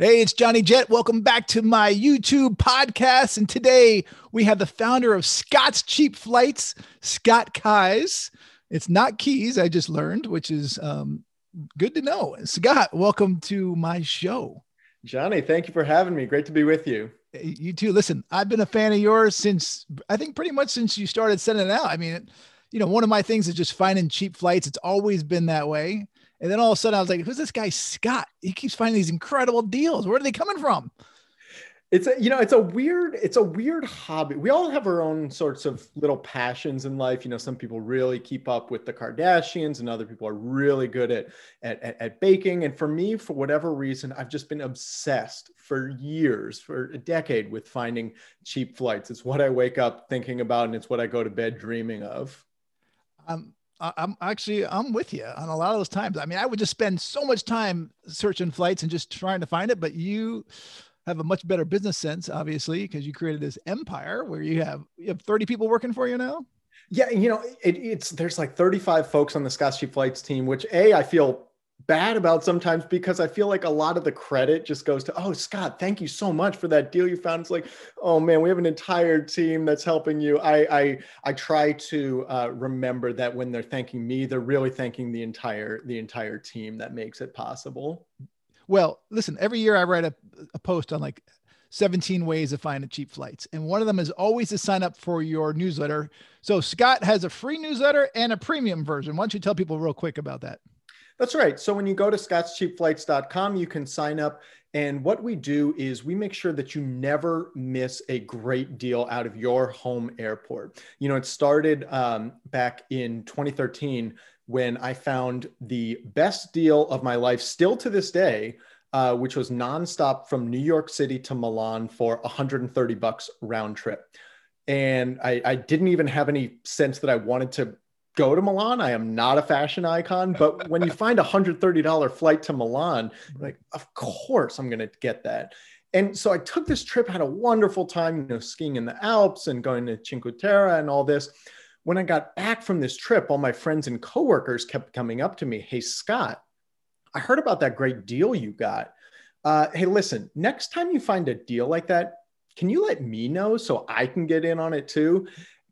Hey, it's Johnny Jet. Welcome back to my YouTube podcast. And today we have the founder of Scott's Cheap Flights, Scott Keyes. It's not Keys, I just learned, which is um, good to know. Scott, welcome to my show. Johnny, thank you for having me. Great to be with you. You too. Listen, I've been a fan of yours since I think pretty much since you started sending it out. I mean, you know, one of my things is just finding cheap flights. It's always been that way. And then all of a sudden I was like, who's this guy, Scott? He keeps finding these incredible deals. Where are they coming from? It's a, you know, it's a weird, it's a weird hobby. We all have our own sorts of little passions in life. You know, some people really keep up with the Kardashians and other people are really good at, at, at, at baking. And for me, for whatever reason, I've just been obsessed for years, for a decade with finding cheap flights. It's what I wake up thinking about and it's what I go to bed dreaming of. Um, I'm actually I'm with you on a lot of those times. I mean, I would just spend so much time searching flights and just trying to find it, but you have a much better business sense, obviously, because you created this empire where you have you have 30 people working for you now. Yeah, you know, it, it's there's like 35 folks on the Cheap Flights team, which a I feel bad about sometimes because I feel like a lot of the credit just goes to, oh, Scott, thank you so much for that deal you found. It's like, oh man, we have an entire team that's helping you. I I I try to uh, remember that when they're thanking me, they're really thanking the entire the entire team that makes it possible. Well, listen, every year I write a, a post on like 17 ways of finding cheap flights. And one of them is always to sign up for your newsletter. So Scott has a free newsletter and a premium version. Why don't you tell people real quick about that? That's right. So when you go to scottscheapflights.com, you can sign up. And what we do is we make sure that you never miss a great deal out of your home airport. You know, it started um, back in 2013 when I found the best deal of my life, still to this day, uh, which was nonstop from New York City to Milan for 130 bucks round trip. And I, I didn't even have any sense that I wanted to go to Milan. I am not a fashion icon, but when you find a $130 flight to Milan, like, of course I'm going to get that. And so I took this trip, had a wonderful time, you know, skiing in the Alps and going to Cinque Terre and all this. When I got back from this trip, all my friends and coworkers kept coming up to me, Hey, Scott, I heard about that great deal you got. Uh, hey, listen, next time you find a deal like that, can you let me know so I can get in on it too?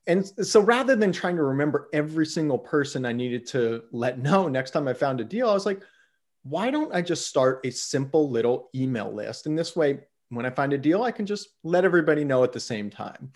And so rather than trying to remember every single person I needed to let know next time I found a deal, I was like, why don't I just start a simple little email list? And this way, when I find a deal, I can just let everybody know at the same time.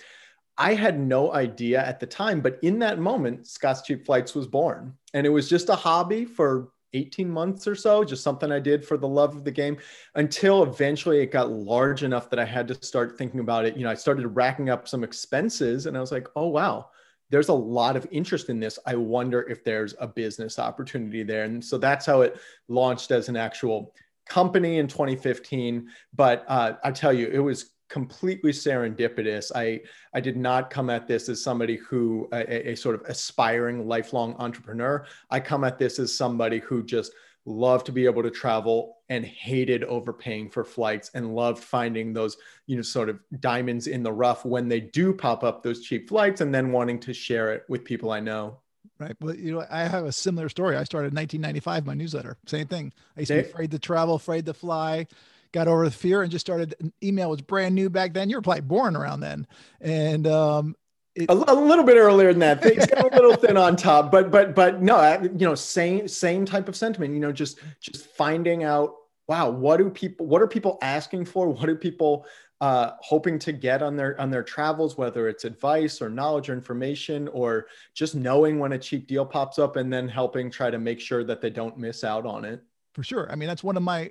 I had no idea at the time, but in that moment, Scott's Cheap Flights was born. And it was just a hobby for 18 months or so, just something I did for the love of the game until eventually it got large enough that I had to start thinking about it. You know, I started racking up some expenses and I was like, oh, wow, there's a lot of interest in this. I wonder if there's a business opportunity there. And so that's how it launched as an actual company in 2015. But uh, I tell you, it was completely serendipitous. I I did not come at this as somebody who a, a, sort of aspiring lifelong entrepreneur. I come at this as somebody who just loved to be able to travel and hated overpaying for flights and loved finding those you know sort of diamonds in the rough when they do pop up those cheap flights and then wanting to share it with people I know. Right. Well, you know, I have a similar story. I started in 1995, my newsletter. Same thing. I used to be afraid to travel, afraid to fly got over the fear and just started. Email was brand new back then. You were probably born around then, and um, it, a, a, little bit earlier than that. Things got a little thin on top, but but but no, you know, same same type of sentiment. You know, just just finding out. Wow, what do people? What are people asking for? What are people uh, hoping to get on their on their travels? Whether it's advice or knowledge or information, or just knowing when a cheap deal pops up, and then helping try to make sure that they don't miss out on it. For sure. I mean, that's one of my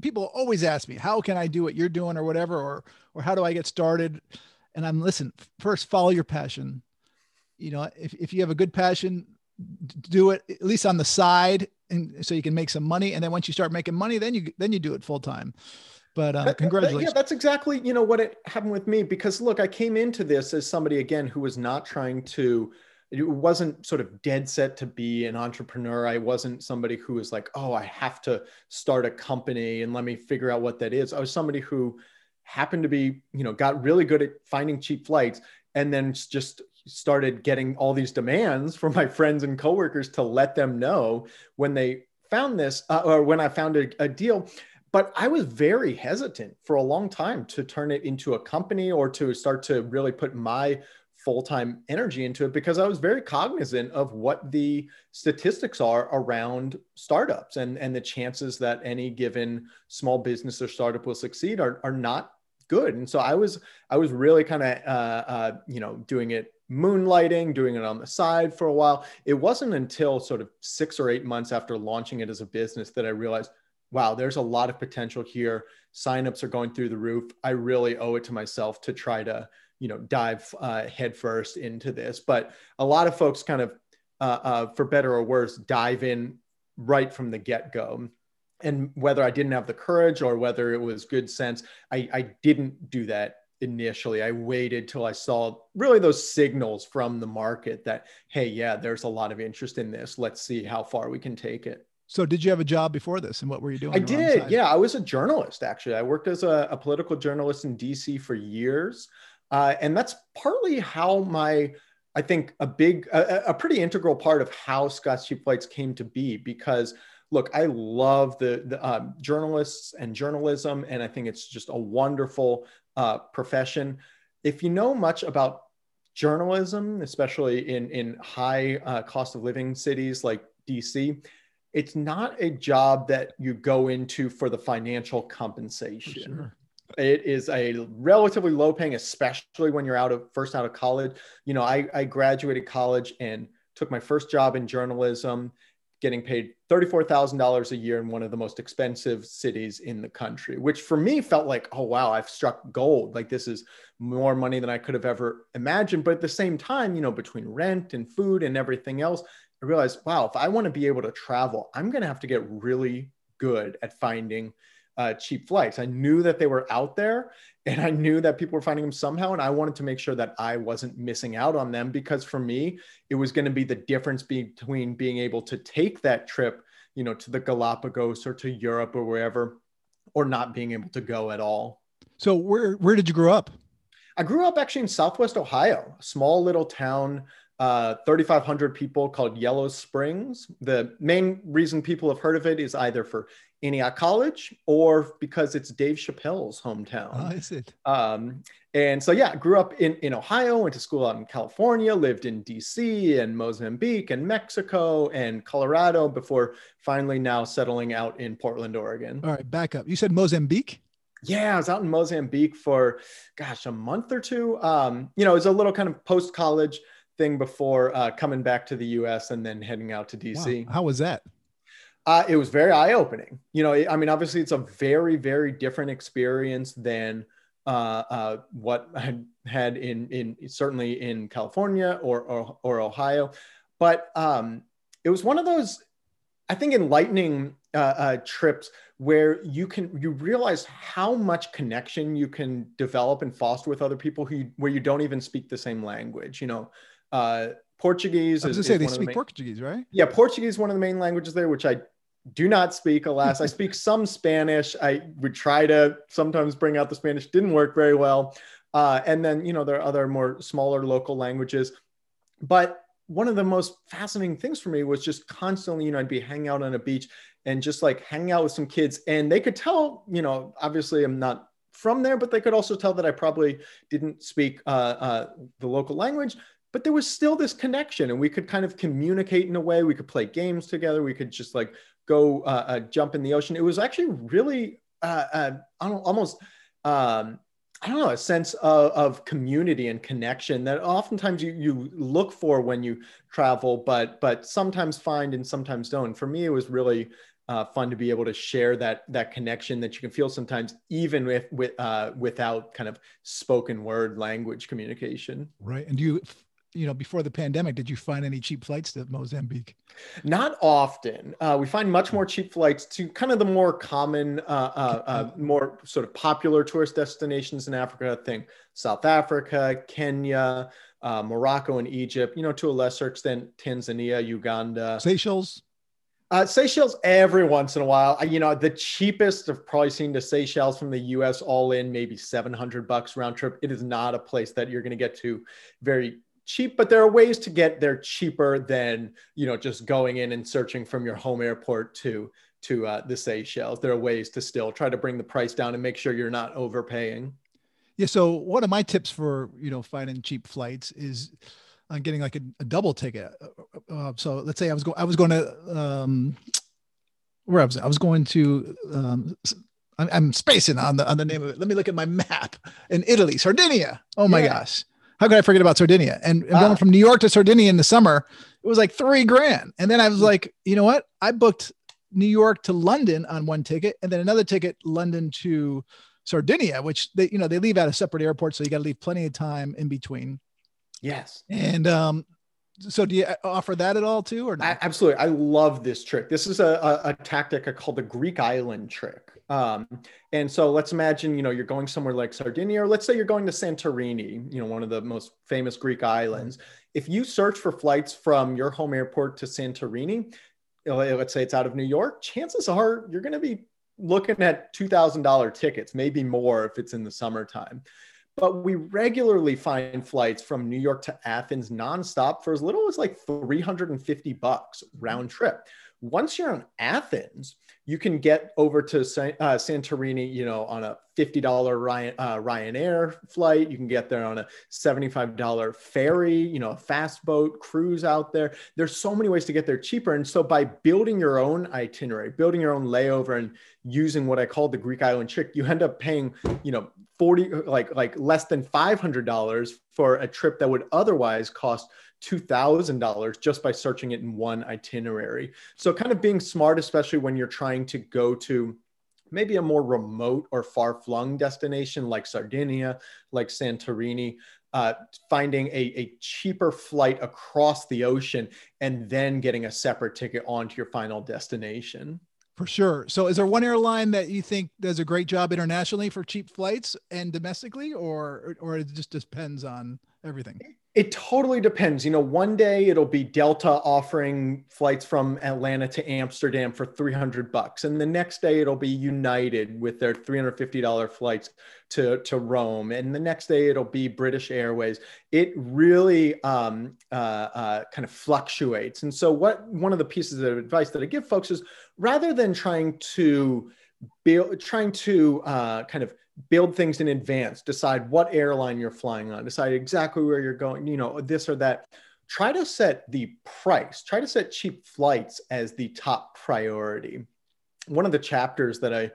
people always ask me, how can I do what you're doing or whatever, or, or how do I get started? And I'm listen, first follow your passion. You know, if, if you have a good passion, do it at least on the side and so you can make some money. And then once you start making money, then you, then you do it full time. But uh, congratulations. Yeah, that's exactly, you know, what it happened with me because look, I came into this as somebody again, who was not trying to, it wasn't sort of dead set to be an entrepreneur. I wasn't somebody who was like, oh, I have to start a company and let me figure out what that is. I was somebody who happened to be, you know, got really good at finding cheap flights and then just started getting all these demands from my friends and coworkers to let them know when they found this uh, or when I found a, a deal but I was very hesitant for a long time to turn it into a company or to start to really put my full time energy into it because I was very cognizant of what the statistics are around startups and, and the chances that any given small business or startup will succeed are, are not good. And so I was I was really kind of uh, uh, you know doing it moonlighting, doing it on the side for a while. It wasn't until sort of six or eight months after launching it as a business that I realized, wow, there's a lot of potential here. Signups are going through the roof. I really owe it to myself to try to you know dive uh, headfirst into this. But a lot of folks kind of, uh, uh, for better or worse, dive in right from the get go. And whether I didn't have the courage or whether it was good sense, I, I didn't do that initially. I waited till I saw really those signals from the market that, hey, yeah, there's a lot of interest in this. Let's see how far we can take it. So, did you have a job before this, and what were you doing? I did. Yeah, I was a journalist. Actually, I worked as a, a political journalist in DC for years. Uh, and that's partly how my, I think, a big, a, a pretty integral part of how Scott's Cheap Flights came to be because look, I love the, the um, journalists and journalism, and I think it's just a wonderful uh, profession. If you know much about journalism, especially in in high uh, cost of living cities like DC, it's not a job that you go into for the financial compensation. Sure. It is a relatively low paying, especially when you're out of first out of college. You know, I, I graduated college and took my first job in journalism, getting paid $34,000 a year in one of the most expensive cities in the country, which for me felt like, oh, wow, I've struck gold. Like this is more money than I could have ever imagined. But at the same time, you know, between rent and food and everything else, I realized, wow, if I want to be able to travel, I'm going to have to get really good at finding uh, cheap flights. I knew that they were out there and I knew that people were finding them somehow. And I wanted to make sure that I wasn't missing out on them because for me, it was going to be the difference between being able to take that trip, you know, to the Galapagos or to Europe or wherever, or not being able to go at all. So where, where did you grow up? I grew up actually in Southwest Ohio, a small little town uh, 3,500 people called Yellow Springs. The main reason people have heard of it is either for Antioch College or because it's Dave Chappelle's hometown. Oh, is it? Um, and so, yeah, grew up in, in Ohio, went to school out in California, lived in DC and Mozambique and Mexico and Colorado before finally now settling out in Portland, Oregon. All right, back up. You said Mozambique? Yeah, I was out in Mozambique for, gosh, a month or two. Um, you know, it was a little kind of post college thing before uh, coming back to the US and then heading out to DC. Wow. How was that? Uh, it was very eye opening. You know, I mean, obviously, it's a very, very different experience than uh, uh, what I had in in certainly in California or or, or Ohio, but um, it was one of those, I think, enlightening uh, uh, trips where you can you realize how much connection you can develop and foster with other people who you, where you don't even speak the same language. You know, uh, Portuguese. I was going to say they speak main, Portuguese, right? Yeah, Portuguese is one of the main languages there, which I do not speak. Alas, I speak some Spanish. I would try to sometimes bring out the Spanish. Didn't work very well. Uh, and then you know there are other more smaller local languages, but one of the most fascinating things for me was just constantly, you know, I'd be hanging out on a beach and just like hanging out with some kids, and they could tell, you know, obviously I'm not from there, but they could also tell that I probably didn't speak uh, uh, the local language but there was still this connection and we could kind of communicate in a way. We could play games together. We could just like go uh, uh, jump in the ocean. It was actually really uh, uh almost um, i don't know a sense of, of, community and connection that oftentimes you, you look for when you travel but but sometimes find and sometimes don't. For me it was really uh, fun to be able to share that that connection that you can feel sometimes even with, with uh, without kind of spoken word language communication. Right and do you you know, before the pandemic, did you find any cheap flights to Mozambique? Not often. Uh, we find much more cheap flights to kind of the more common, uh, uh, uh more sort of popular tourist destinations in Africa. I think South Africa, Kenya, uh, Morocco, and Egypt. You know, to a lesser extent, Tanzania, Uganda, Seychelles. Uh, Seychelles every once in a while. You know, the cheapest of probably seen to Seychelles from the U.S. all in maybe seven hundred bucks round trip. It is not a place that you're going to get to very cheap, but there are ways to get there cheaper than you know just going in and searching from your home airport to to uh, the Seychelles. There are ways to still try to bring the price down and make sure you're not overpaying. Yeah. So one of my tips for you know finding cheap flights is on uh, getting like a, a double ticket. Uh, uh so let's say I was going I was going to um, where I was I was going to um, I'm, I'm, spacing on the on the name of it. Let me look at my map in Italy, Sardinia. Oh my yeah. gosh. How could I forget about Sardinia? And, and wow. going from New York to Sardinia in the summer, it was like three grand. And then I was like, you know what? I booked New York to London on one ticket, and then another ticket London to Sardinia, which they you know they leave at a separate airport, so you got to leave plenty of time in between. Yes. And um, so do you offer that at all too, or not? I, absolutely? I love this trick. This is a, a, a tactic called the Greek island trick. Um, and so let's imagine, you know, you're going somewhere like Sardinia, or let's say you're going to Santorini, you know, one of the most famous Greek islands. If you search for flights from your home airport to Santorini, let's say it's out of New York, chances are you're going to be looking at $2,000 tickets, maybe more if it's in the summertime. But we regularly find flights from New York to Athens nonstop for as little as like 350 bucks round trip. Once you're in Athens, you can get over to uh, Santorini, you know, on a $50 Ryan, uh, Ryanair flight. You can get there on a $75 ferry, you know, a fast boat cruise out there. There's so many ways to get there cheaper. And so by building your own itinerary, building your own layover and using what I call the Greek island trick, you end up paying, you know, 40, like, like less than $500 for a trip that would otherwise cost $2,000 just by searching it in one itinerary. So, kind of being smart, especially when you're trying to go to maybe a more remote or far flung destination like Sardinia, like Santorini, uh, finding a, a cheaper flight across the ocean and then getting a separate ticket onto your final destination. For sure. So, is there one airline that you think does a great job internationally for cheap flights and domestically, or or it just depends on everything? It totally depends. You know, one day it'll be Delta offering flights from Atlanta to Amsterdam for 300 bucks. And the next day it'll be United with their $350 flights to, to Rome. And the next day it'll be British Airways. It really um, uh, uh, kind of fluctuates. And so, what one of the pieces of advice that I give folks is rather than trying to build, trying to uh, kind of build things in advance, decide what airline you're flying on, decide exactly where you're going, you know, this or that. Try to set the price, try to set cheap flights as the top priority. One of the chapters that I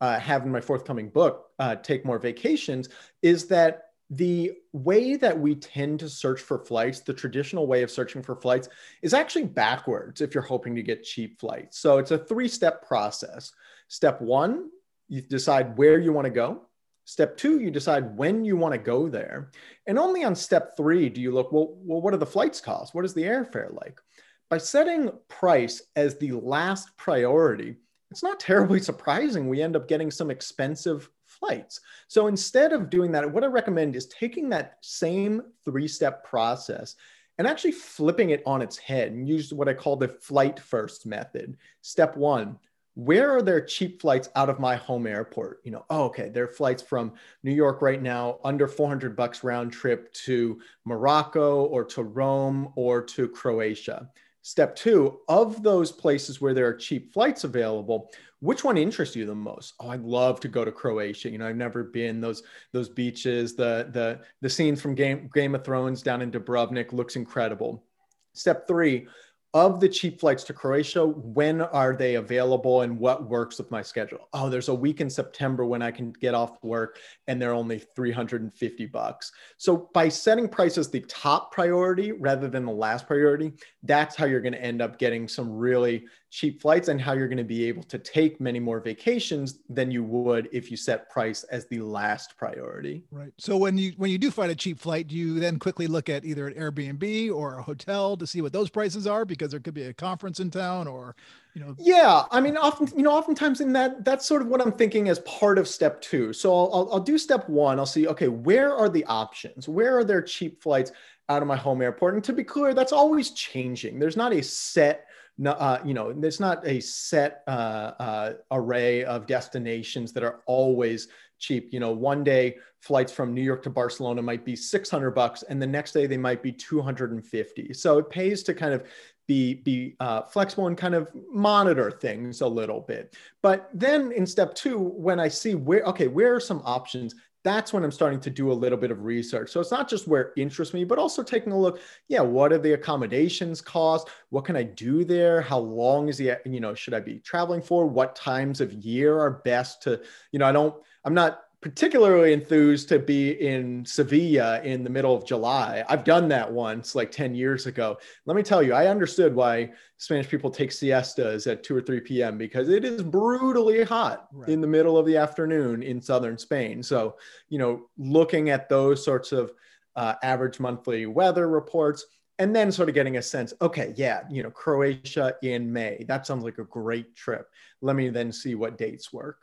uh, have in my forthcoming book, uh, Take More Vacations, is that the way that we tend to search for flights, the traditional way of searching for flights, is actually backwards if you're hoping to get cheap flights. So it's a three step process. Step one, you decide where you want to go. Step two, you decide when you want to go there. And only on step three do you look, well, well, what do the flights cost? What is the airfare like? By setting price as the last priority, it's not terribly surprising we end up getting some expensive flights. So instead of doing that, what I recommend is taking that same three step process and actually flipping it on its head and use what I call the flight first method. Step one, where are there cheap flights out of my home airport? You know oh, okay there are flights from new york right now under 400 bucks round trip to morocco or to rome or to croatia. Step two of those places where there are cheap flights available which one interests you the most? Oh i'd love to go to croatia. You know i've never been. Those those beaches the the the scenes from game game of thrones down in dubrovnik looks incredible. Step three of the cheap flights to Croatia, when are they available and what works with my schedule? Oh, there's a week in September when I can get off work and they're only 350 bucks. So by setting price as the top priority rather than the last priority, that's how you're going to end up getting some really cheap flights and how you're going to be able to take many more vacations than you would if you set price as the last priority. Right. So when you when you do find a cheap flight, do you then quickly look at either an Airbnb or a hotel to see what those prices are? Because there could be a conference in town or you know. Yeah i mean often you know oftentimes in that that's sort of what i'm thinking as part of step two. So I'll, I'll, I'll do step one. I'll see okay where are the options? Where are there cheap flights out of my home airport? And to be clear that's always changing. There's not a set uh, you know, there's not a set uh, uh, array of destinations that are always cheap. You know, one day flights from New York to Barcelona might be 600 bucks, and the next day they might be 250. So it pays to kind of be be uh, flexible and kind of monitor things a little bit. But then in step two, when I see where okay, where are some options? That's when I'm starting to do a little bit of research. So it's not just where interests me, but also taking a look. Yeah, what are the accommodations cost? What can I do there? How long is the you know should I be traveling for? What times of year are best to you know I don't I'm not particularly enthused to be in Sevilla in the middle of July. I've done that once, like 10 years ago. Let me tell you, I understood why Spanish people take siestas at 2 or 3 p.m. because it is brutally hot right. in the middle of the afternoon in southern Spain. So, you know, looking at those sorts of uh, average monthly weather reports and then sort of getting a sense okay yeah you know croatia in may that sounds like a great trip let me then see what dates work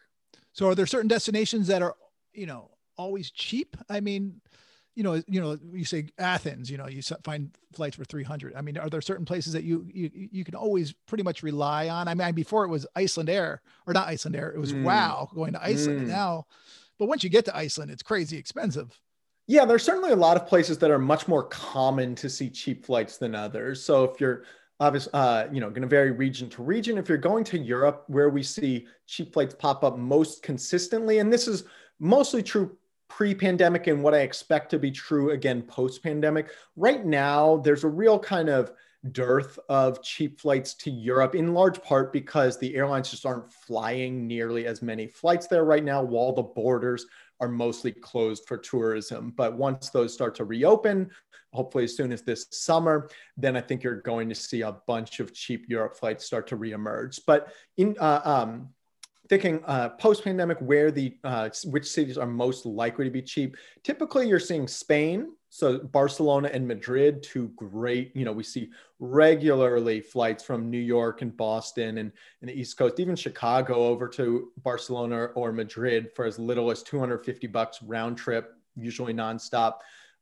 so are there certain destinations that are you know always cheap i mean you know you know you say athens you know you find flights for 300 i mean are there certain places that you you you can always pretty much rely on i mean before it was iceland air or not iceland air it was mm. wow going to iceland mm. now but once you get to iceland it's crazy expensive yeah there's certainly a lot of places that are much more common to see cheap flights than others so if you're obviously, uh, you know, going to vary region to region. If you're going to Europe, where we see cheap flights pop up most consistently, and this is mostly true pre-pandemic and what I expect to be true again post-pandemic. Right now, there's a real kind of dearth of cheap flights to Europe, in large part because the airlines just aren't flying nearly as many flights there right now, while the borders are mostly closed for tourism. But once those start to reopen, hopefully as soon as this summer, then I think you're going to see a bunch of cheap Europe flights start to reemerge. But in uh, um, thinking uh, post-pandemic where the uh, which cities are most likely to be cheap. Typically you're seeing spain so barcelona and madrid two great you know we see regularly flights from new york and boston and, and the east coast even chicago over to barcelona or madrid for as little as 250 bucks round trip usually nonstop.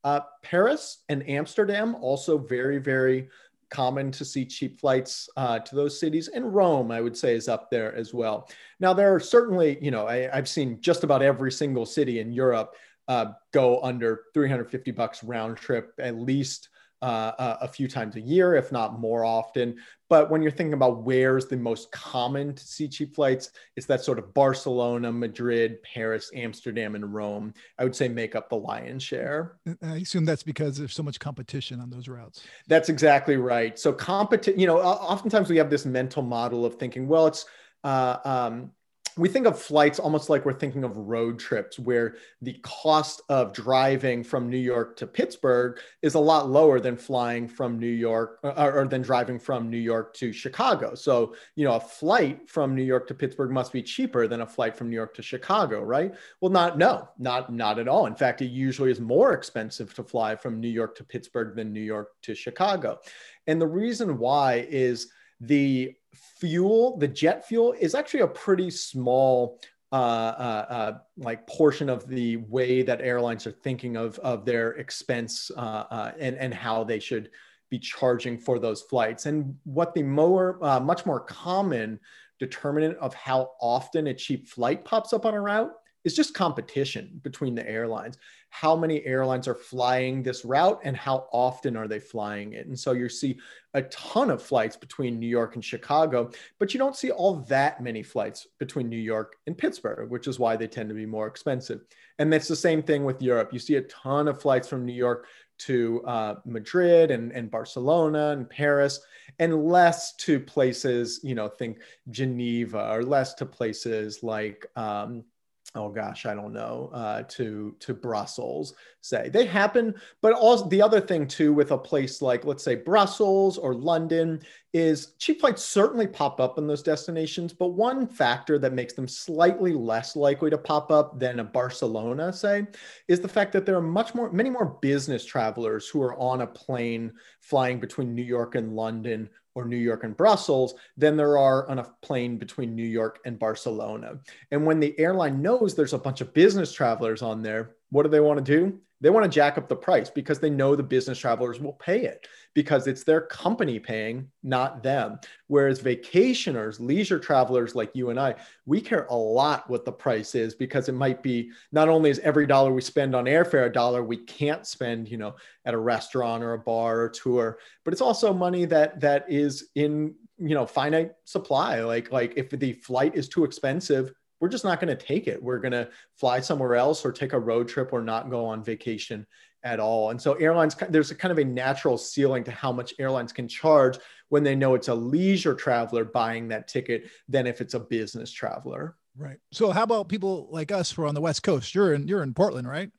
Uh, paris and amsterdam also very very common to see cheap flights uh, to those cities. And Rome, I would say, is up there as well. Now, there are certainly, you know, I, have seen just about every single city in Europe uh, go under 350 bucks round trip at least uh, a few times a year, if not more often. But when you're thinking about where's the most common to see cheap flights, it's that sort of Barcelona, Madrid, Paris, Amsterdam, and Rome. I would say make up the lion's share. I assume that's because there's so much competition on those routes. That's exactly right. So competition, you know, oftentimes we have this mental model of thinking, well, it's uh, um, we think of flights almost like we're thinking of road trips where the cost of driving from New York to Pittsburgh is a lot lower than flying from New York or, uh, or, than driving from New York to Chicago. So, you know, a flight from New York to Pittsburgh must be cheaper than a flight from New York to Chicago, right? Well, not no, not not at all. In fact, it usually is more expensive to fly from New York to Pittsburgh than New York to Chicago. And the reason why is the fuel, the jet fuel, is actually a pretty small uh, uh, uh, like portion of the way that airlines are thinking of of their expense uh, uh, and and how they should be charging for those flights. And what the more uh, much more common determinant of how often a cheap flight pops up on a route is just competition between the airlines. How many airlines are flying this route and how often are they flying it? And so you see a ton of flights between New York and Chicago, but you don't see all that many flights between New York and Pittsburgh, which is why they tend to be more expensive. And that's the same thing with Europe. You see a ton of flights from New York to uh, Madrid and, and Barcelona and Paris, and less to places, you know, think Geneva or less to places like um, oh gosh, I don't know, uh, to to Brussels, say they happen. But also the other thing too, with a place like let's say Brussels or London, is cheap flights certainly pop up in those destinations. But one factor that makes them slightly less likely to pop up than a Barcelona, say, is the fact that there are much more, many more business travelers who are on a plane flying between New York and London or New York and Brussels than there are on a plane between New York and Barcelona. And when the airline knows there's a bunch of business travelers on there, what do they want to do? They want to jack up the price because they know the business travelers will pay it because it's their company paying, not them. Whereas vacationers, leisure travelers like you and I, we care a lot what the price is because it might be not only is every dollar we spend on airfare a dollar we can't spend, you know, at a restaurant or a bar or tour, but it's also money that that is in, you know, finite supply. Like like if the flight is too expensive, we're just not going to take it. We're going to fly somewhere else or take a road trip or not go on vacation at all. And so airlines, there's a kind of a natural ceiling to how much airlines can charge when they know it's a leisure traveler buying that ticket than if it's a business traveler. Right. So how about people like us who are on the West Coast? You're in you're in Portland, right?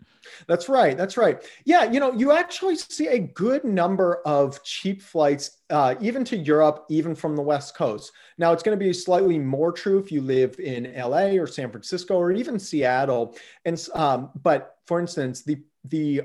That's right. That's right. Yeah, you know, you actually see a good number of cheap flights, uh, even to Europe, even from the West Coast. Now, it's going to be slightly more true if you live in LA or San Francisco or even Seattle. And um, but for instance, the the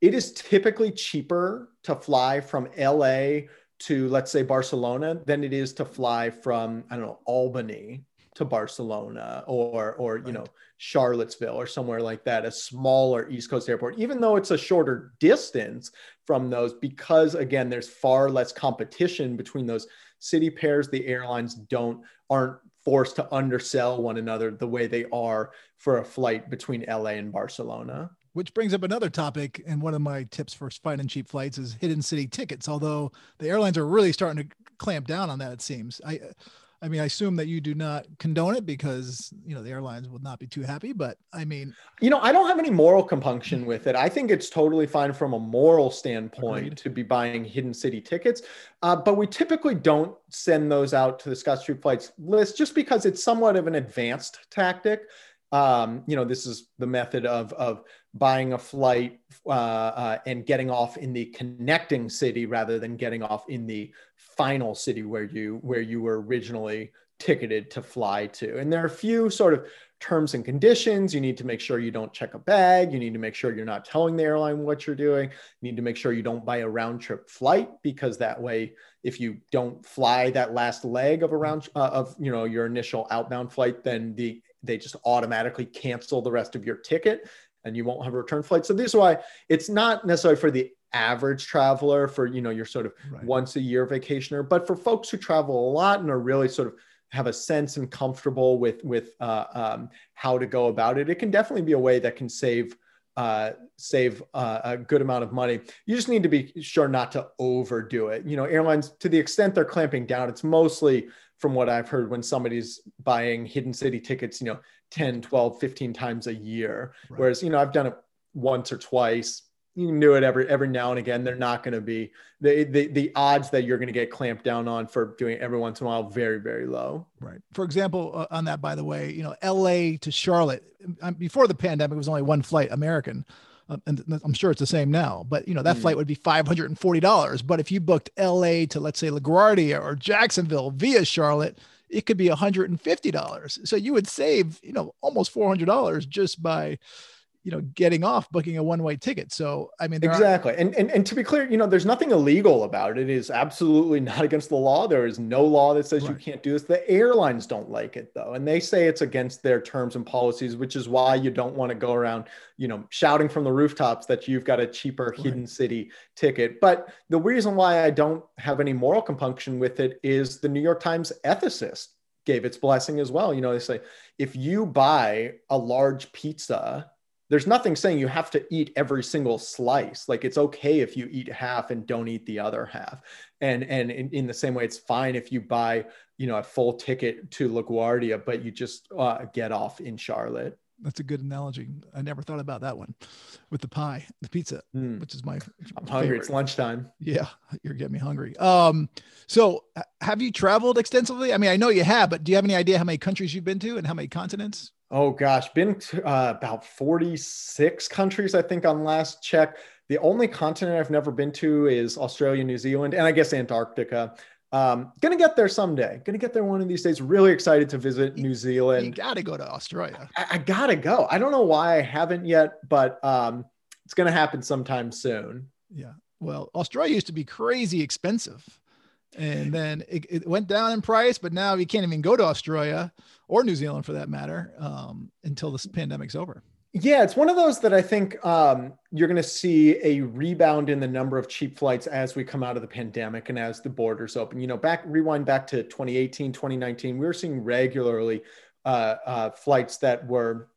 it is typically cheaper to fly from LA to let's say Barcelona than it is to fly from I don't know Albany to Barcelona or or you know Charlottesville or somewhere like that, a smaller East Coast airport, even though it's a shorter distance from those, because again, there's far less competition between those city pairs. The airlines don't aren't forced to undersell one another the way they are for a flight between LA and Barcelona. Which brings up another topic, and one of my tips for finding cheap flights is hidden city tickets. Although the airlines are really starting to clamp down on that, it seems. I, I mean, I assume that you do not condone it because you know the airlines will not be too happy. But I mean, you know, I don't have any moral compunction with it. I think it's totally fine from a moral standpoint agreed. to be buying hidden city tickets. Uh, but we typically don't send those out to the Scott's Cheap Flights list just because it's somewhat of an advanced tactic um, you know, this is the method of, of buying a flight uh, uh, and getting off in the connecting city rather than getting off in the final city where you where you were originally ticketed to fly to. And there are a few sort of terms and conditions. You need to make sure you don't check a bag. You need to make sure you're not telling the airline what you're doing. You need to make sure you don't buy a round trip flight because that way, if you don't fly that last leg of a round uh, of you know your initial outbound flight, then the they just automatically cancel the rest of your ticket and you won't have a return flight. So this is why it's not necessarily for the average traveler for you know your sort of right. once a year vacationer, but for folks who travel a lot and are really sort of have a sense and comfortable with with uh, um, how to go about it, it can definitely be a way that can save uh, save uh, a good amount of money. You just need to be sure not to overdo it. You know, airlines to the extent they're clamping down, it's mostly from what I've heard when somebody's buying hidden city tickets, you know, 10, 12, 15 times a year. Right. Whereas, you know, I've done it once or twice. You can do it every every now and again. They're not going to be the, the the odds that you're going to get clamped down on for doing it every once in a while very very low. Right. For example, uh, on that, by the way, you know, L.A. to Charlotte um, before the pandemic was only one flight, American. Uh, and I'm sure it's the same now, but you know that mm. flight would be five hundred and forty dollars. But if you booked L.A. to let's say LaGuardia or Jacksonville via Charlotte, it could be hundred and fifty dollars. So you would save you know almost four hundred dollars just by you know getting off booking a one way ticket. So i mean exactly are- and, and and to be clear you know there's nothing illegal about it. It is absolutely not against the law. There is no law that says right. you can't do this. The airlines don't like it though. And they say it's against their terms and policies which is why you don't want to go around you know shouting from the rooftops that you've got a cheaper right. hidden city ticket. But the reason why i don't have any moral compunction with it is the new york times ethicist gave its blessing as well. You know they say if you buy a large pizza there's nothing saying you have to eat every single slice. Like it's okay if you eat half and don't eat the other half. And and in, in the same way it's fine if you buy you know a full ticket to laguardia but you just uh, get off in charlotte. That's a good analogy. I never thought about that one with the pie the pizza mm. which is my i'm hungry. It's lunchtime. Yeah you're getting me hungry. Um so have you traveled extensively? I mean i know you have but do you have any idea how many countries you've been to and how many continents Oh gosh, been to uh, about 46 countries, I think, on last check. The only continent I've never been to is Australia, New Zealand, and I guess Antarctica. Um, gonna get there someday. Gonna get there one of these days. Really excited to visit New Zealand. You gotta go to Australia. I, I gotta go. I don't know why I haven't yet, but um, it's gonna happen sometime soon. Yeah. Well, Australia used to be crazy expensive and then it, it, went down in price but now you can't even go to australia or new zealand for that matter um, until this pandemic's over Yeah, it's one of those that I think um, you're going to see a rebound in the number of cheap flights as we come out of the pandemic and as the borders open. You know, back rewind back to 2018, 2019, we were seeing regularly uh, uh, flights that were,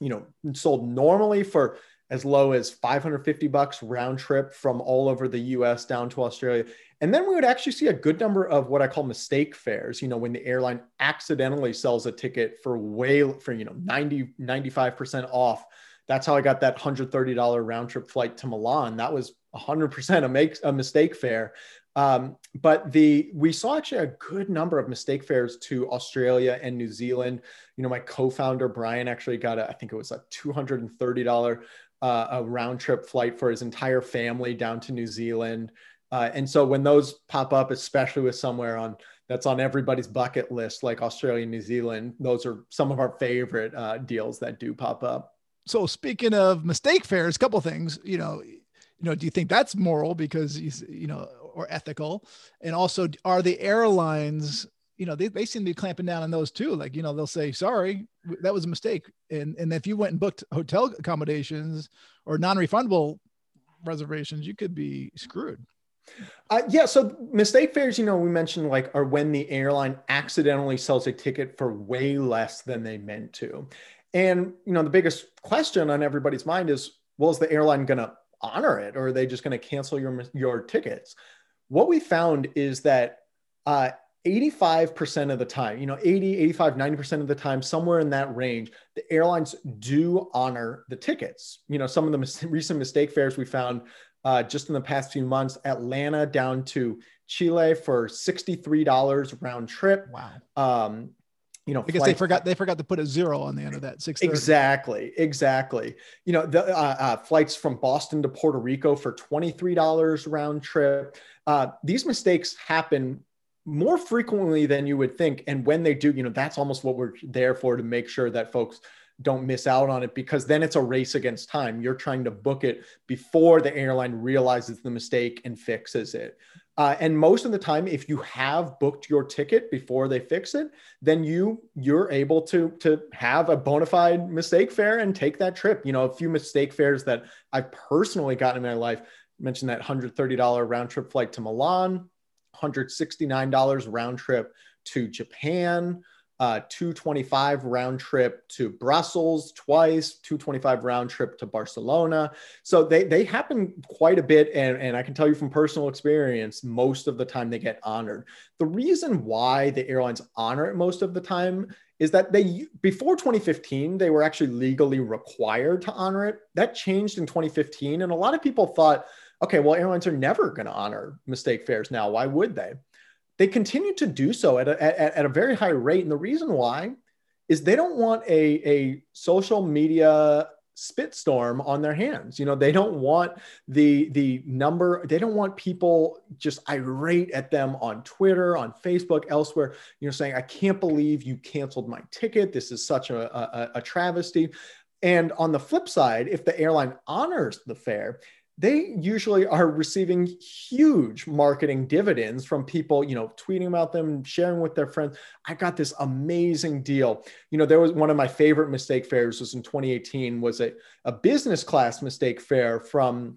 you know, sold normally for as low as 550 bucks round trip from all over the US down to Australia. And then we would actually see a good number of what I call mistake fares, you know, when the airline accidentally sells a ticket for way for, you know, 90, 95% off. That's how I got that $130 round trip flight to Milan. That was 100% a make a mistake fare. Um, but the we saw actually a good number of mistake fares to Australia and New Zealand. You know, my co-founder Brian actually got a, I think it was a $230 uh, a round trip flight for his entire family down to New Zealand. Uh, and so when those pop up, especially with somewhere on that's on everybody's bucket list, like Australia, New Zealand, those are some of our favorite uh, deals that do pop up. So speaking of mistake fares, a couple things, you know, you know, do you think that's moral because you know, or ethical? And also, are the airlines you know, they, they seem to be clamping down on those too. Like, you know, they'll say, sorry, that was a mistake. And, and if you went and booked hotel accommodations or non-refundable reservations, you could be screwed. Uh, yeah. So mistake fares, you know, we mentioned like are when the airline accidentally sells a ticket for way less than they meant to. And, you know, the biggest question on everybody's mind is, well, is the airline going to honor it or are they just going to cancel your, your tickets? What we found is that uh, 85% of the time, you know, 80, 85, 90% of the time, somewhere in that range, the airlines do honor the tickets. You know, some of the mis- recent mistake fares we found uh, just in the past few months, Atlanta down to Chile for $63 round trip. Wow. Um, you know, because they forgot they forgot to put a zero on the end of that six. Exactly, exactly. You know, the uh, uh, flights from Boston to Puerto Rico for twenty three dollars round trip. Uh, these mistakes happen more frequently than you would think. And when they do, you know, that's almost what we're there for to make sure that folks don't miss out on it because then it's a race against time. You're trying to book it before the airline realizes the mistake and fixes it. Uh, and most of the time, if you have booked your ticket before they fix it, then you you're able to to have a bona fide mistake fare and take that trip. You know, a few mistake fares that I've personally gotten in my life. I mentioned that $130 round trip flight to Milan $169 round trip to Japan, uh, 225 round trip to Brussels twice, 225 round trip to Barcelona. So they, they happen quite a bit. And, and I can tell you from personal experience, most of the time they get honored. The reason why the airlines honor it most of the time is that they, before 2015, they were actually legally required to honor it. That changed in 2015. And a lot of people thought, okay, well, airlines are never going to honor mistake fares now. Why would they? They continue to do so at a, at, at a very high rate. And the reason why is they don't want a, a social media spitstorm on their hands. You know, they don't want the the number, they don't want people just irate at them on Twitter, on Facebook, elsewhere, you know, saying, I can't believe you canceled my ticket. This is such a, a, a travesty. And on the flip side, if the airline honors the fare, they usually are receiving huge marketing dividends from people, you know, tweeting about them, sharing with their friends. I got this amazing deal. You know, there was one of my favorite mistake fares was in 2018 was a, a business class mistake fare from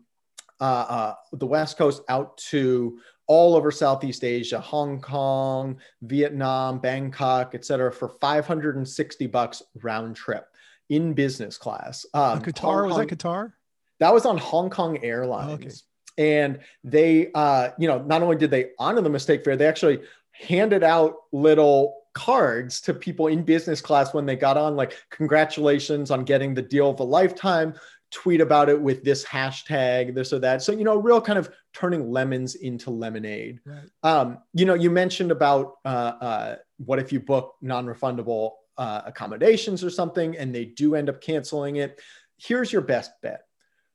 uh, uh, the West Coast out to all over Southeast Asia, Hong Kong, Vietnam, Bangkok, et cetera, for 560 bucks round trip in business class. Um, Qatar, was that Qatar? That was on Hong Kong Airlines. Okay. And they, uh, you know, not only did they honor the mistake fare, they actually handed out little cards to people in business class when they got on, like, congratulations on getting the deal of a lifetime. Tweet about it with this hashtag, this or that. So, you know, real kind of turning lemons into lemonade. Right. Um, you know, you mentioned about uh, uh, what if you book non refundable uh, accommodations or something and they do end up canceling it. Here's your best bet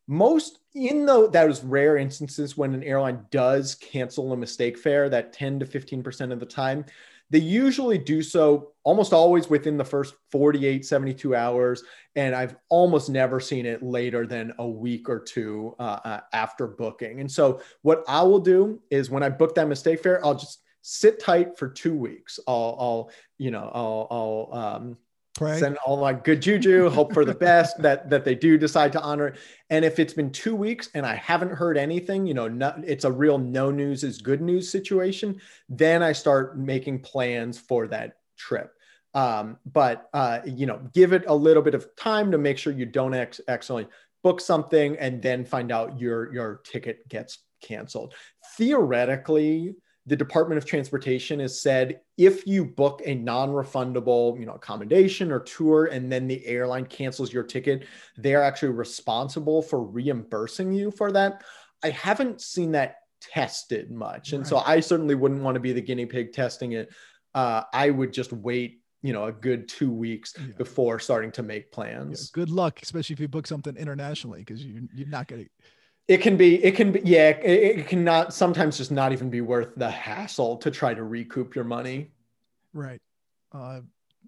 most in though those rare instances when an airline does cancel a mistake fare that 10 to 15% of the time they usually do so almost always within the first 48 72 hours and i've almost never seen it later than a week or two uh, uh, after booking. And so what i will do is when i book that mistake fare i'll just sit tight for two weeks. I'll, I'll you know i'll, I'll um, Pray. send all my good juju, hope for the best that that they do decide to honor it. And if it's been two weeks and I haven't heard anything, you know, not, it's a real no news is good news situation. Then I start making plans for that trip. Um, but uh, you know, give it a little bit of time to make sure you don't ex- accidentally book something and then find out your your ticket gets canceled. Theoretically, the Department of Transportation has said if you book a non-refundable, you know, accommodation or tour and then the airline cancels your ticket, they are actually responsible for reimbursing you for that. I haven't seen that tested much. And right. so I certainly wouldn't want to be the guinea pig testing it. Uh, I would just wait, you know, a good two weeks yeah. before starting to make plans. Yeah, good luck, especially if you book something internationally, because you, you're not going to it can be it can be yeah it, it cannot sometimes just not even be worth the hassle to try to recoup your money. Right. Uh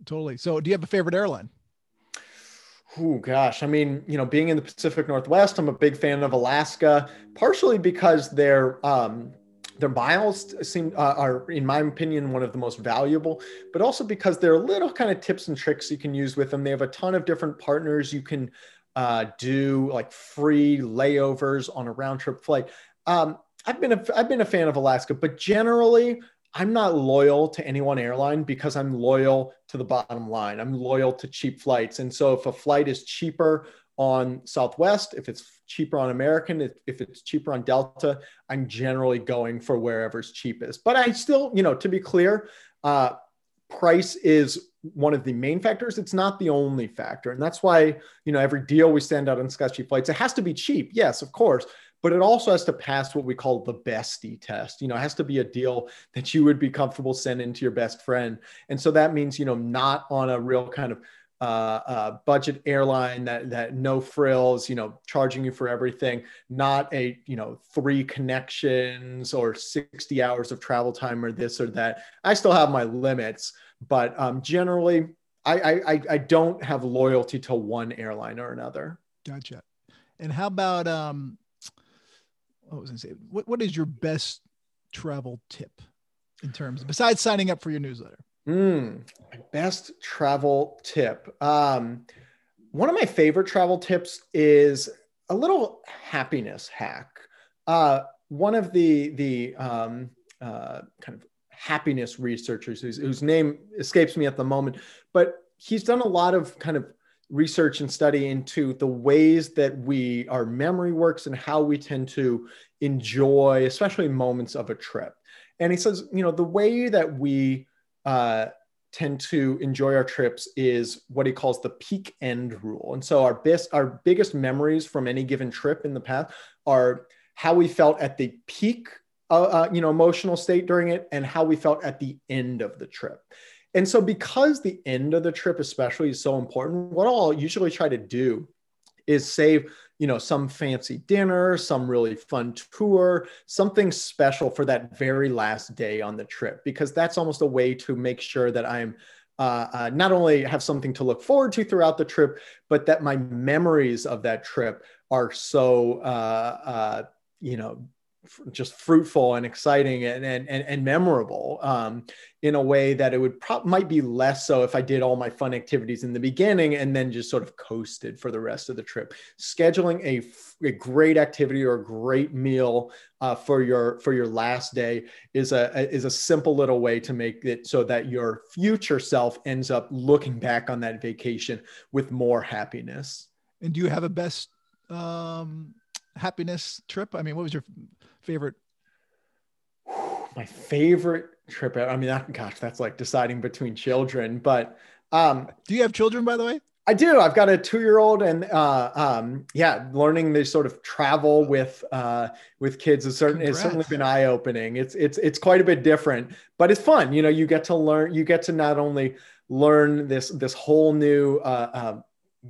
totally. So do you have a favorite airline? Oh gosh, I mean, you know, being in the Pacific Northwest, I'm a big fan of Alaska, partially because their um, their miles seem uh, are, in my opinion, one of the most valuable, but also because there are little kind of tips and tricks you can use with them. They have a ton of different partners you can uh, do like free layovers on a round trip flight. Um, I've been a, I've been a fan of Alaska, but generally I'm not loyal to any one airline because I'm loyal to the bottom line. I'm loyal to cheap flights, and so if a flight is cheaper on Southwest, if it's cheaper on American, if, if it's cheaper on Delta, I'm generally going for wherever's cheapest. But I still, you know, to be clear, uh, price is one of the main factors. It's not the only factor. And that's why, you know, every deal we send out on Cheap Flights, it has to be cheap. Yes, of course. But it also has to pass what we call the bestie test. You know, it has to be a deal that you would be comfortable sending to your best friend. And so that means, you know, not on a real kind of uh, uh, budget airline that that no frills, you know, charging you for everything. Not a you know three connections or sixty hours of travel time or this or that. I still have my limits, but um, generally, I, I I don't have loyalty to one airline or another. Gotcha. And how about um, what was I say? What what is your best travel tip in terms besides signing up for your newsletter? Mm, best travel tip. Um, one of my favorite travel tips is a little happiness hack. Uh, one of the the um, uh, kind of happiness researchers whose, whose name escapes me at the moment, but he's done a lot of kind of research and study into the ways that we our memory works and how we tend to enjoy especially moments of a trip and he says you know the way that we uh, tend to enjoy our trips is what he calls the peak end rule. And so our best, our biggest memories from any given trip in the past are how we felt at the peak, uh, uh, you know, emotional state during it, and how we felt at the end of the trip. And so, because the end of the trip, especially, is so important, what I'll usually try to do is save you know some fancy dinner some really fun tour something special for that very last day on the trip because that's almost a way to make sure that i'm uh, uh, not only have something to look forward to throughout the trip but that my memories of that trip are so uh, uh you know just fruitful and exciting and and and, and memorable um, in a way that it would pro- might be less so if I did all my fun activities in the beginning and then just sort of coasted for the rest of the trip. Scheduling a, a great activity or a great meal uh, for your for your last day is a is a simple little way to make it so that your future self ends up looking back on that vacation with more happiness. And do you have a best um, happiness trip? I mean, what was your favorite? My favorite trip. I mean, that, gosh, that's like deciding between children. But um, do you have children, by the way? I do. I've got a two-year-old, and uh, um, yeah, learning this sort of travel with uh, with kids is certain has certainly been eye-opening. It's it's it's quite a bit different, but it's fun. You know, you get to learn. You get to not only learn this this whole new uh, uh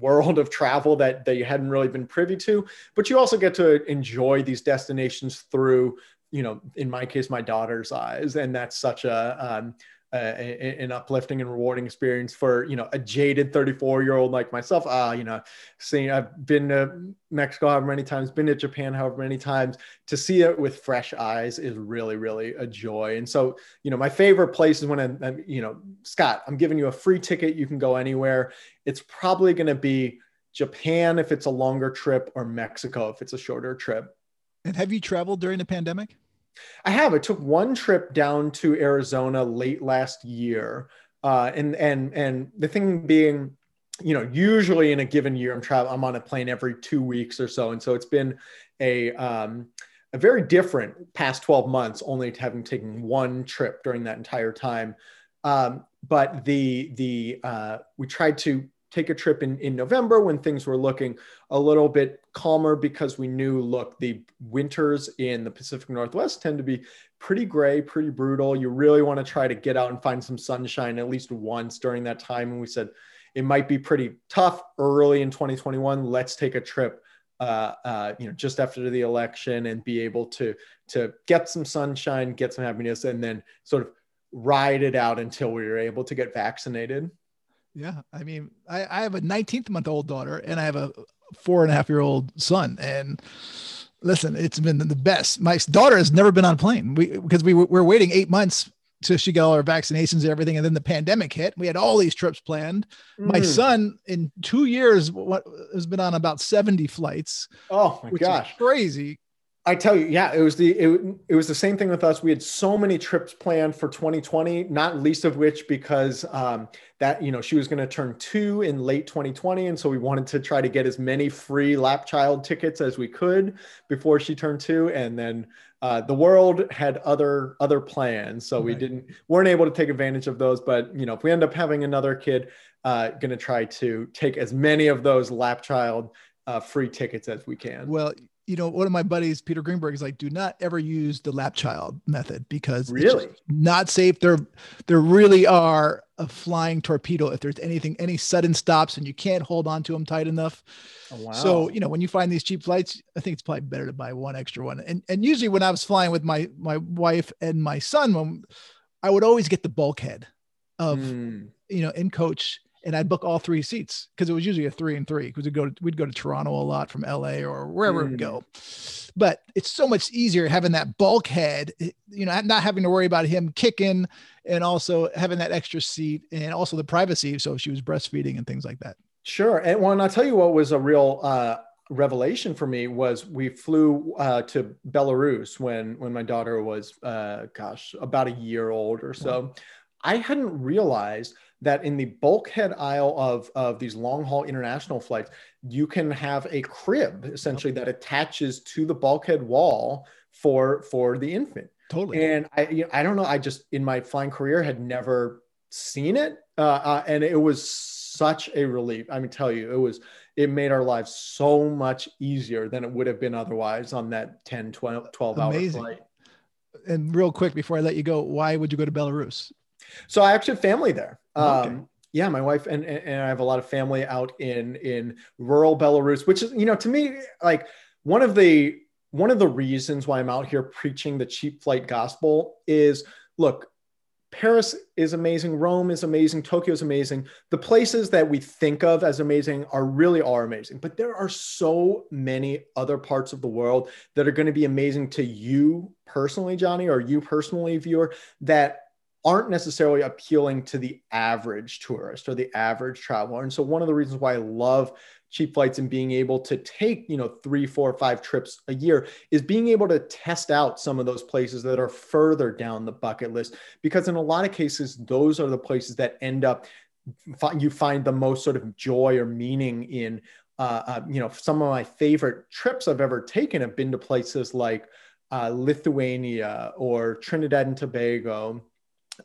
world of travel that, that you hadn't really been privy to but you also get to enjoy these destinations through you know in my case my daughter's eyes. And that's such a um, uh, an uplifting and rewarding experience for you know a jaded 34 year old like myself. Uh, you know, seeing I've been to Mexico however many times, been to Japan however many times. To see it with fresh eyes is really really a joy. And so you know, my favorite place is when I'm, I'm you know, Scott, I'm giving you a free ticket. You can go anywhere. It's probably going to be Japan if it's a longer trip, or Mexico if it's a shorter trip. And have you traveled during the pandemic? I have. I took one trip down to Arizona late last year, uh, and and and the thing being, you know, usually in a given year, I'm travel. I'm on a plane every two weeks or so, and so it's been a um, a very different past 12 months, only having taken one trip during that entire time. Um, but the the uh, we tried to take a trip in, in November when things were looking a little bit calmer because we knew, look, the winters in the Pacific Northwest tend to be pretty gray, pretty brutal. You really want to try to get out and find some sunshine at least once during that time. And we said it might be pretty tough early in 2021. Let's take a trip. Uh, uh, you know, just after the election, and be able to to get some sunshine, get some happiness, and then sort of ride it out until we were able to get vaccinated. Yeah. I mean, I, I have a 19th month old daughter and I have a four and a half year old son. And listen, it's been the best. My daughter has never been on a plane we, because we were, waiting eight months till she got all her vaccinations and everything. And then the pandemic hit. We had all these trips planned. Mm. My son in two years what, has been on about 70 flights. Oh my gosh. crazy. I tell you, yeah, it was the it, it was the same thing with us. We had so many trips planned for 2020, not least of which because um, that you know she was going to turn two in late 2020, and so we wanted to try to get as many free lap child tickets as we could before she turned two, and then uh, the world had other other plans, so right. we didn't weren't able to take advantage of those. But you know, if we end up having another kid, uh, going to try to take as many of those lap child uh, free tickets as we can. Well, you know, one of my buddies, Peter Greenberg, is like, do not ever use the lap child method because really not safe. There, there really are a flying torpedo if there's anything, any sudden stops and you can't hold on to them tight enough. Oh, wow. So, you know, when you find these cheap flights, I think it's probably better to buy one extra one. And and usually when I was flying with my my wife and my son, when I would always get the bulkhead of, mm. you know, in coach and I'd book all three seats because it was usually a three and three because we'd go to, we'd go to Toronto a lot from LA or wherever mm. we'd go. But it's so much easier having that bulkhead, eh, you know, not having to worry about him kicking and also having that extra seat and also the privacy. So she was breastfeeding and things like that. Sure. And well, and I'll tell you what was a real uh, revelation for me was we flew uh, to Belarus when when my daughter was, uh, gosh, about a year old or so. I hadn't realized that in the bulkhead aisle of, of these long haul international flights, you can have a crib essentially that attaches to the bulkhead wall for for the infant. Totally. And I you know, I don't know. I just in my flying career had never seen it, uh, uh, and it was such a relief. I mean, tell you, it was it made our lives so much easier than it would have been otherwise on that 10, 12, 12 hour flight. And real quick before I let you go, why would you go to Belarus? So I actually have family there. Okay. Um, yeah, my wife and, and I have a lot of family out in in rural Belarus, which is you know to me like one of the one of the reasons why I'm out here preaching the cheap flight gospel is look, Paris is amazing, Rome is amazing, Tokyo is amazing. The places that we think of as amazing are really are amazing, but there are so many other parts of the world that are going to be amazing to you personally, Johnny, or you personally, viewer, that aren't necessarily appealing to the average tourist or the average traveler. And so one of the reasons why I love cheap flights and being able to take, you know, three, four, five trips a year is being able to test out some of those places that are further down the bucket list. Because in a lot of cases, those are the places that end up you find the most sort of joy or meaning in uh, uh, you know some of my favorite trips i've ever taken have been to places like uh, lithuania or trinidad and tobago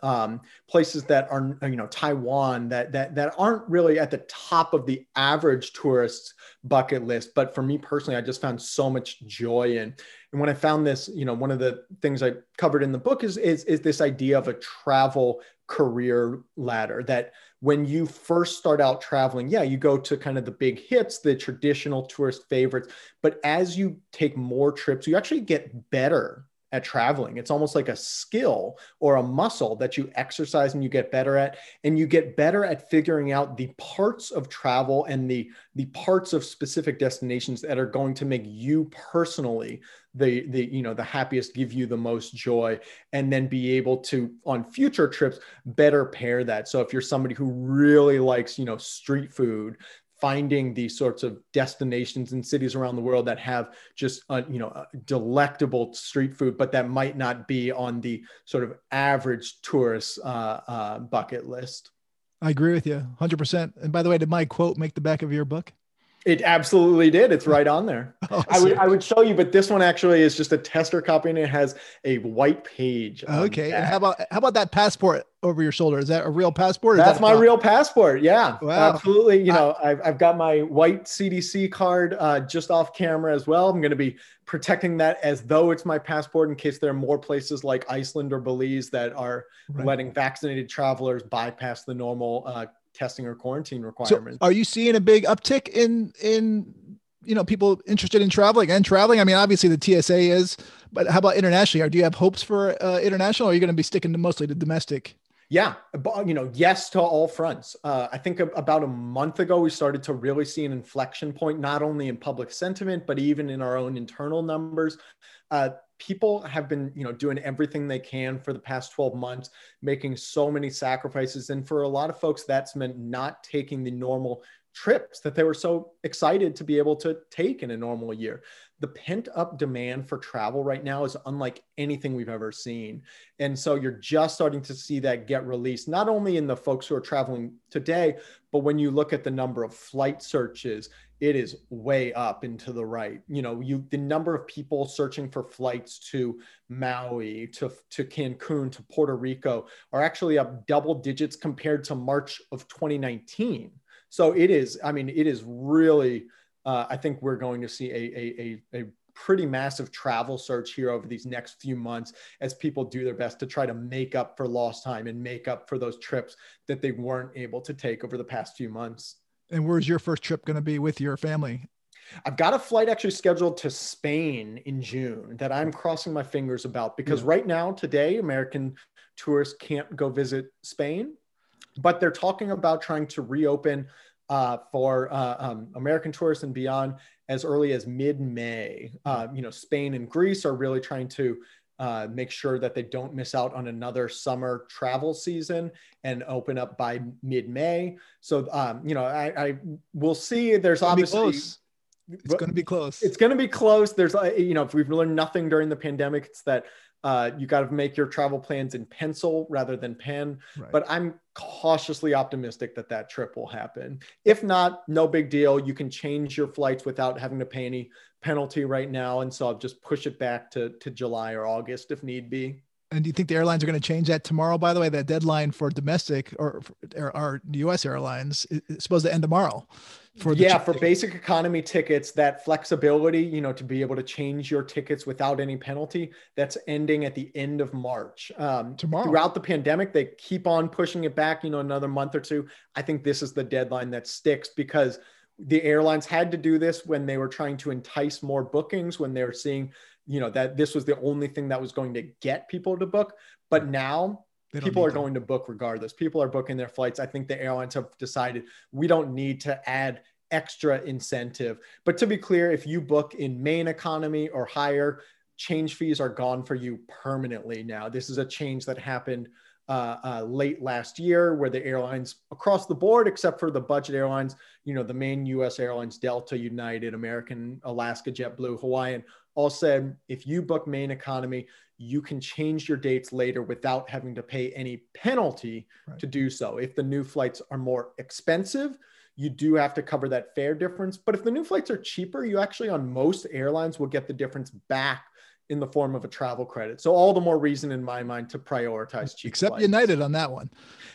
um, places that are you know Taiwan that that that aren't really at the top of the average tourist's bucket list. But for me personally, I just found so much joy in. And when I found this, you know, one of the things I covered in the book is is, is this idea of a travel career ladder that when you first start out traveling, yeah, you go to kind of the big hits, the traditional tourist favorites. But as you take more trips, you actually get better at traveling. It's almost like a skill or a muscle that you exercise and you get better at. And you get better at figuring out the parts of travel and the, the parts of specific destinations that are going to make you personally the the you know the happiest give you the most joy and then be able to on future trips better pair that so if you're somebody who really likes you know street food finding these sorts of destinations and cities around the world that have just uh, you know uh, delectable street food but that might not be on the sort of average tourist uh, uh, bucket list. I agree with you 100% and by the way did my quote make the back of your book it absolutely did. It's right on there. Awesome. I would I would show you, but this one actually is just a tester copy and it has a white page. Okay. And how about how about that passport over your shoulder? Is that a real passport? That's that my real passport. Yeah. Wow. Absolutely. You know, I've, I've got my white CDC card uh, just off camera as well. I'm going to be protecting that as though it's my passport in case there are more places like Iceland or Belize that are right. letting vaccinated travelers bypass the normal uh, testing or quarantine requirements. So are you seeing a big uptick in in you know people interested in traveling and traveling? I mean, obviously the TSA is, but how about internationally? Or do you have hopes for uh, international? Or are you going to be sticking to mostly to domestic? Yeah, you know, yes to all fronts. Uh, I think about a month ago, we started to really see an inflection point, not only in public sentiment, but even in our own internal numbers. Uh, people have been you know doing everything they can for the past 12 months making so many sacrifices. And for a lot of folks that's meant not taking the normal trips that they were so excited to be able to take in a normal year. The pent up demand for travel right now is unlike anything we've ever seen. And so you're just starting to see that get released not only in the folks who are traveling today but when you look at the number of flight searches it is way up into the right. You know, you the number of people searching for flights to Maui, to, to Cancun, to Puerto Rico are actually up double digits compared to March of 2019. So it is, I mean, it is really, uh, I think we're going to see a, a, a, a pretty massive travel surge here over these next few months as people do their best to try to make up for lost time and make up for those trips that they weren't able to take over the past few months. And where's your first trip going to be with your family? I've got a flight actually scheduled to Spain in June that I'm crossing my fingers about because yeah. right now, today, American tourists can't go visit Spain, but they're talking about trying to reopen uh, for uh, um, American tourists and beyond as early as mid May. Uh, you know, Spain and Greece are really trying to uh, make sure that they don't miss out on another summer travel season and open up by mid-May. So, um, you know, I, I will see. There's obviously it's going to be close. It's going to be close. There's, uh, you know, if we've learned nothing during the pandemic, it's that uh, you got to make your travel plans in pencil rather than pen. Right. But I'm cautiously optimistic that that trip will happen. If not, no big deal. You can change your flights without having to pay any penalty right now. And so I'll just push it back to, to July or August if need be. And do you think the airlines are going to change that tomorrow? By the way, that deadline for domestic or, or U.S. airlines is supposed to end tomorrow. For yeah, for basic economy tickets, that flexibility, you know, to be able to change your tickets without any penalty, that's ending at the end of March. Um, tomorrow. Throughout the pandemic, they keep on pushing it back, you know, another month or two. I think this is the deadline that sticks because the airlines had to do this when they were trying to entice more bookings when they were seeing you know that this was the only thing that was going to get people to book but now people are going to book regardless. People are booking their flights. I think the airlines have decided we don't need to add extra incentive. But to be clear if you book in main economy or higher change fees are gone for you permanently now. This is a change that happened uh, uh, late last year, where the airlines across the board, except for the budget airlines, you know, the main US airlines, Delta, United, American, Alaska, JetBlue, Hawaiian, all said if you book main economy, you can change your dates later without having to pay any penalty right. to do so. If the new flights are more expensive, you do have to cover that fare difference. But if the new flights are cheaper, you actually on most airlines will get the difference back in the form of a travel credit. So all the more reason in my mind to prioritize cheap. Except flights. United on that one.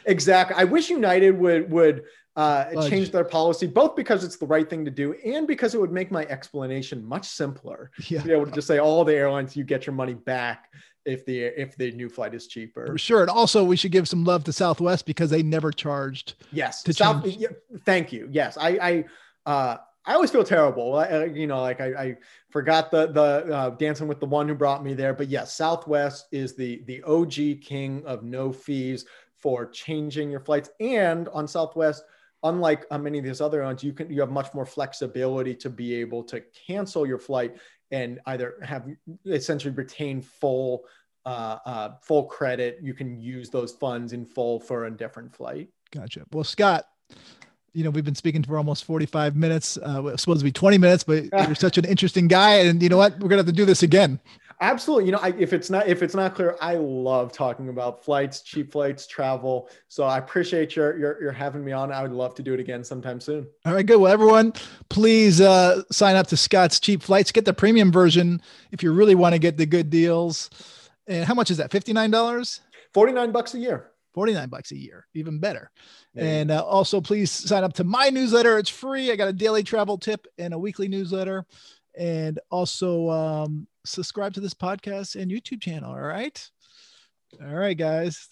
Exactly. I wish United would would uh, change their policy, both because it's the right thing to do and because it would make my explanation much simpler. Yeah. To be able to just say all the airlines, you get your money back if the if the new flight is cheaper. Sure, and also we should give some love to Southwest because they never charged. Yes, to South. Yeah, thank you. Yes, I I uh, I always feel terrible. I, you know, like I, I forgot the the uh, dancing with the one who brought me there. But yes, Southwest is the the OG king of no fees for changing your flights. And on Southwest, unlike uh, many of these other ones, you can you have much more flexibility to be able to cancel your flight and either have essentially retain full uh, uh, full credit. You can use those funds in full for a different flight. Gotcha. Well, Scott, you know, we've been speaking for almost 45 minutes. Uh, supposed to be 20 minutes, but you're such an interesting guy. And you know what? We're going to have to do this again. Absolutely. You know, I, if it's not if it's not clear, I love talking about flights, cheap flights, travel. So I appreciate your your, your having me on. I would love to do it again sometime soon. All right, good. Well, everyone, please uh, sign up to Scott's Cheap Flights. Get the premium version if you really want to get the good deals. And how much is that? Fifty nine dollars. Forty nine bucks a year. 49 bucks a year, even better. And uh, also, please sign up to my newsletter. It's free. I got a daily travel tip and a weekly newsletter. And also, um, subscribe to this podcast and YouTube channel. All right. All right, guys.